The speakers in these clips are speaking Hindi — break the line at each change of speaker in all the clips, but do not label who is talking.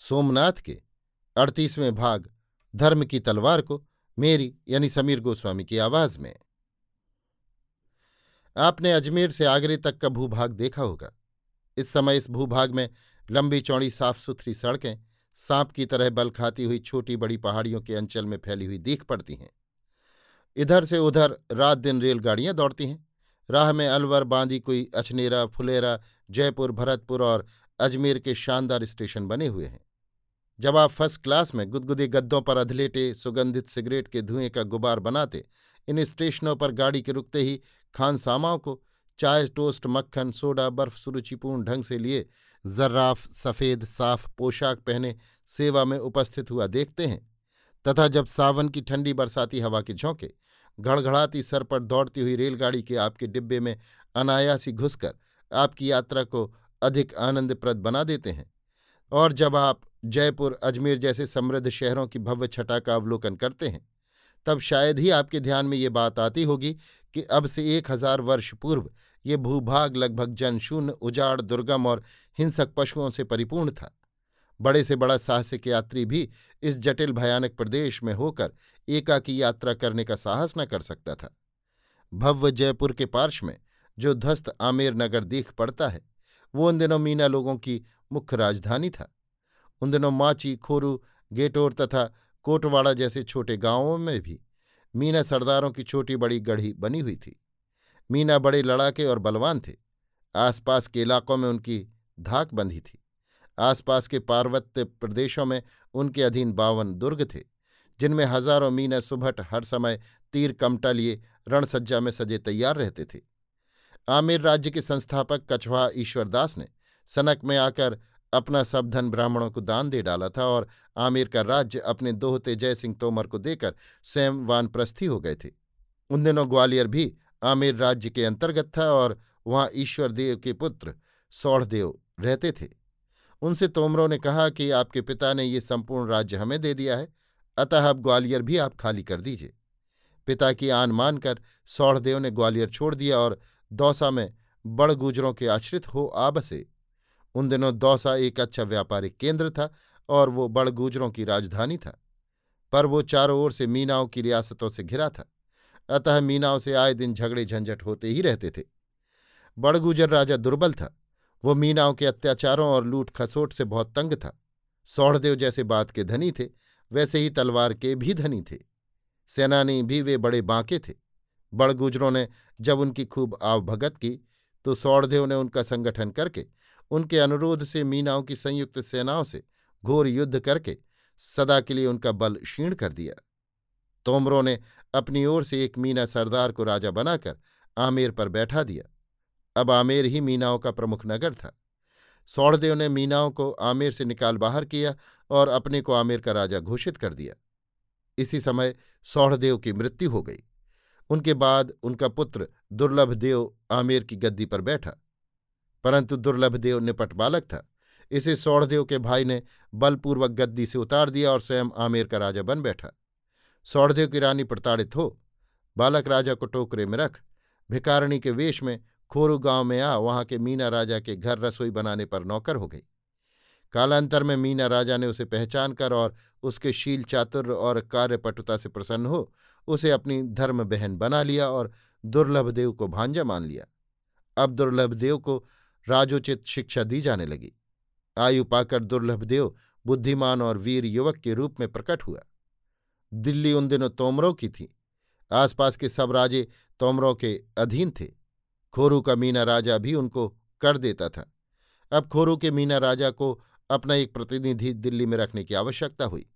सोमनाथ के। अड़तीसवें भाग, धर्म की तलवार को मेरी यानी समीर गोस्वामी की आवाज़ में। आपने अजमेर से आगरे तक का भूभाग देखा होगा। इस समय इस भूभाग में लंबी चौड़ी साफ़ सुथरी सड़कें, सांप की तरह बल खाती हुई छोटी बड़ी पहाड़ियों के अंचल में फैली हुई दीख पड़ती हैं। इधर से उधर रात दिन रेलगाड़ियाँ दौड़ती हैं। राह में अलवर, बांदी, कोई अछनेरा, फुलेरा, जयपुर, भरतपुर और अजमेर के शानदार स्टेशन बने हुए हैं। जब आप फ़र्स्ट क्लास में गुदगुदे गद्दों पर अधलेटे, सुगंधित सिगरेट के धुएँ का गुबार बनाते इन स्टेशनों पर गाड़ी के रुकते ही खानसामाओं को चाय, टोस्ट, मक्खन, सोडा, बर्फ़, सुरुचिपूर्ण ढंग से लिए जर्राफ, सफ़ेद, साफ़ पोशाक पहने सेवा में उपस्थित हुआ देखते हैं। तथा जब सावन की ठंडी बरसाती हवा के झोंके, घड़घड़ाती सर पर दौड़ती हुई रेलगाड़ी के आपके डिब्बे में अनायासी घुसकर आपकी यात्रा को अधिक आनंदप्रद बना देते हैं। और जब आप जयपुर, अजमेर जैसे समृद्ध शहरों की भव्य छटा का अवलोकन करते हैं। तब शायद ही आपके ध्यान में ये बात आती होगी कि अब से एक हज़ार वर्ष पूर्व ये भूभाग लगभग जनशून्य, उजाड़, दुर्गम और हिंसक पशुओं से परिपूर्ण था। बड़े से बड़ा साहसिक यात्री भी इस जटिल भयानक प्रदेश में होकर एकाकी यात्रा करने का साहस न कर सकता था। भव्य जयपुर के पार्श में जो ध्वस्त आमेर नगर दीख पड़ता है, वो उन दिनों मीना लोगों की मुख्य राजधानी था। उन दिनों माची, खोरू, गेटोर तथा कोटवाड़ा जैसे छोटे गाँवों में भी मीना सरदारों की छोटी बड़ी गढ़ी बनी हुई थी। मीना बड़े लड़ाके और बलवान थे। आसपास के इलाकों में उनकी धाक बंधी थी। आसपास के पार्वत्य प्रदेशों में उनके अधीन बावन दुर्ग थे, जिनमें हज़ारों मीना सुभट हर समय तीर कमटा लिए रणसज्जा में सजे तैयार रहते थे। आमिर राज्य के संस्थापक कछवा ईश्वरदास ने सनक में आकर अपना सब धन ब्राह्मणों को दान दे डाला था और आमिर का राज्य अपने दोहते जय सिंह तोमर को देकर स्वयं वानप्रस्थी हो गए थे। उन दिनों ग्वालियर भी आमिर राज्य के अंतर्गत था और वहाँ ईश्वरदेव के पुत्र सौढ़देव रहते थे। उनसे तोमरों ने कहा कि आपके पिता ने ये संपूर्ण राज्य हमें दे दिया है, अतः अब ग्वालियर भी आप खाली कर दीजिए। पिता की आन मानकर सौढ़देव ने ग्वालियर छोड़ दिया और दौसा में बड़ गुजरों के आश्रित हो आ बसे। उन दिनों दौसा एक अच्छा व्यापारिक केंद्र था और वो बड़ गुजरों की राजधानी था, पर वो चारों ओर से मीनाओं की रियासतों से घिरा था, अतः मीनाओं से आए दिन झगड़े झंझट होते ही रहते थे। बड़गुजर राजा दुर्बल था, वो मीनाओं के अत्याचारों और लूट खसोट से बहुत तंग था सौड़देव जैसे बात के धनी थे, वैसे ही तलवार के भी धनी थे, सेनानी भी वे बड़े बांके थे। बड़गुजरों ने जब उनकी खूब आवभगत की तो सौड़देव ने उनका संगठन करके उनके अनुरोध से मीनाओं की संयुक्त सेनाओं से घोर युद्ध करके सदा के लिए उनका बल क्षीण कर दिया। तोमरों ने अपनी ओर से एक मीना सरदार को राजा बनाकर आमेर पर बैठा दिया। अब आमेर ही मीनाओं का प्रमुख नगर था। सौड़देव ने मीनाओं को आमेर से निकाल बाहर किया और अपने को आमेर का राजा घोषित कर दिया। इसी समय सौड़देव की मृत्यु हो गई। उनके बाद उनका पुत्र दुर्लभदेव आमेर की गद्दी पर बैठा। परंतु दुर्लभ देव निपट बालक था। इसे सौड़देव के भाई ने बलपूर्वक गद्दी से उतार दिया और स्वयं आमेर का राजा बन बैठा। सौड़देव की रानी प्रताड़ित हो। बालक राजा को टोकरे में रख भिकारणी के वेश में खोरू गाँव में आ, वहाँ के मीना राजा के घर रसोई बनाने पर नौकर हो गई। कालांतर में मीना राजा ने उसे पहचान कर और उसके शील चातुर्य और कार्यपटुता से प्रसन्न हो, उसे अपनी धर्म बहन बना लिया और दुर्लभदेव को भांजा मान लिया। अब दुर्लभदेव को राजोचित शिक्षा दी जाने लगी। आयु पाकर दुर्लभ देव, बुद्धिमान और वीर युवक के रूप में प्रकट हुआ। दिल्ली उन दिनों तोमरों की थी। आसपास के सब राजे तोमरों के अधीन थे। खोरू का मीना राजा भी उनको कर देता था। अब खोरू के मीना राजा को अपना एक प्रतिनिधि दिल्ली में रखने की आवश्यकता हुई।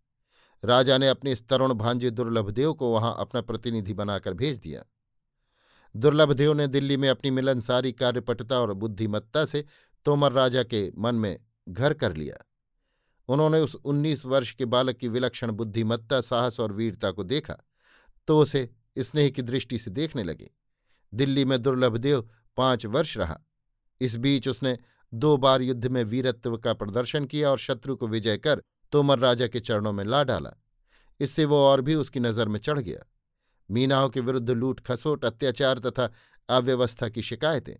राजा ने अपने इस तरुण भांजे दुर्लभदेव को वहाँ अपना प्रतिनिधि बनाकर भेज दिया। दुर्लभदेव ने दिल्ली में अपनी मिलनसारी कार्यपटता और बुद्धिमत्ता से तोमर राजा के मन में घर कर लिया। उन्होंने उस उन्नीस वर्ष के बालक की विलक्षण बुद्धिमत्ता, साहस और वीरता को देखा तो उसे स्नेह की दृष्टि से देखने लगे। दिल्ली में दुर्लभदेव पाँच वर्ष रहा। इस बीच उसने दो बार युद्ध में वीरत्व का प्रदर्शन किया और शत्रु को विजय कर तोमर राजा के चरणों में ला डाला। इससे वो और भी उसकी नज़र में चढ़ गया। मीनाओं के विरुद्ध लूट, खसोट, अत्याचार तथा अव्यवस्था की शिकायतें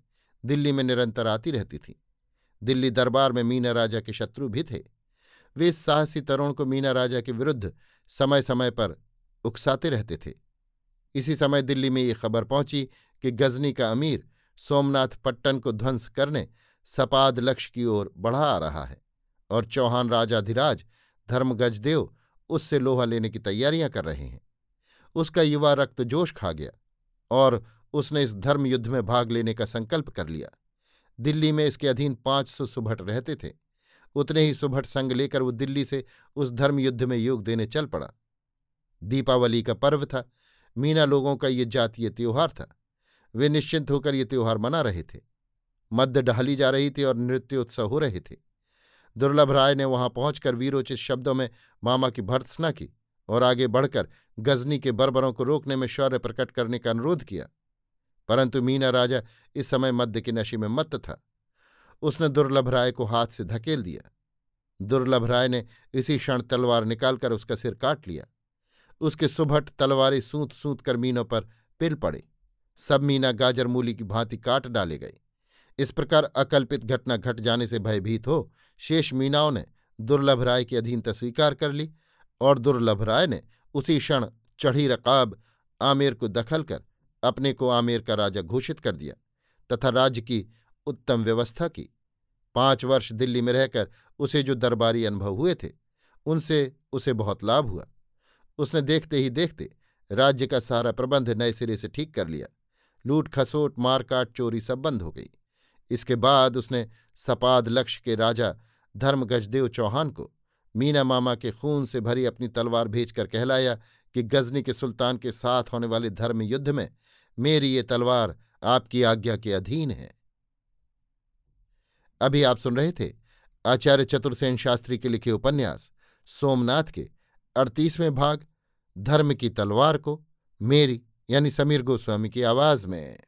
दिल्ली में निरंतर आती रहती थीं। दिल्ली दरबार में मीना राजा के शत्रु भी थे। वे इस साहसी तरुण को मीना राजा के विरुद्ध समय समय पर उकसाते रहते थे। इसी समय दिल्ली में ये खबर पहुँची कि गजनी का अमीर सोमनाथ पट्टन को ध्वंस करने सपाद लक्ष्य की ओर बढ़ा आ रहा है और चौहान राजाधिराज धर्मगजदेव उससे लोहा लेने की तैयारियाँ कर रहे हैं। उसका युवा रक्त जोश खा गया और उसने इस धर्म युद्ध में भाग लेने का संकल्प कर लिया। दिल्ली में इसके अधीन पाँच सौ सुभट रहते थे। उतने ही सुभट संग लेकर वो दिल्ली से उस धर्म युद्ध में योग देने चल पड़ा। दीपावली का पर्व था। मीना लोगों का ये जातीय त्योहार था। वे निश्चिंत होकर ये त्योहार मना रहे थे। मद्य ढाली जा रही थी और नृत्योत्सव हो रहे थे। दुर्लभ राय ने वहाँ पहुंचकर वीरोचित शब्दों में मामा की भर्त्सना की। और आगे बढ़कर गजनी के बर्बरों को रोकने में शौर्य प्रकट करने का अनुरोध किया। परंतु मीना राजा इस समय मध्य के नशे में मत था। उसने दुर्लभ राय को हाथ से धकेल दिया। दुर्लभ राय ने इसी क्षण तलवार निकालकर उसका सिर काट लिया। उसके सुभट तलवारें सूत सूत कर मीनों पर पिल पड़े। सब मीना गाजर मूली की भांति काट डाले गए। इस प्रकार अकल्पित घटना घट जाने से भयभीत हो शेष मीनाओं ने दुर्लभ राय की अधीनता स्वीकार कर ली और दुर्लभ राय ने उसी क्षण चढ़ी रकाब आमेर को दखल कर अपने को आमेर का राजा घोषित कर दिया तथा राज्य की उत्तम व्यवस्था की। पाँच वर्ष दिल्ली में रहकर उसे जो दरबारी अनुभव हुए थे, उनसे उसे बहुत लाभ हुआ। उसने देखते ही देखते राज्य का सारा प्रबंध नए सिरे से ठीक कर लिया। लूट खसोट मारकाट चोरी सब बंद हो गई। इसके बाद उसने सपाद लक्ष्य के राजा धर्मगजदेव चौहान को मीना मामा के खून से भरी अपनी तलवार भेजकर कहलाया कि गजनी के सुल्तान के साथ होने वाले धर्म युद्ध में मेरी ये तलवार आपकी आज्ञा के अधीन है। अभी आप सुन रहे थे आचार्य चतुर्सेन शास्त्री के लिखे उपन्यास, सोमनाथ के अड़तीसवें भाग, धर्म की तलवार को मेरी यानी समीर गोस्वामी की आवाज़ में।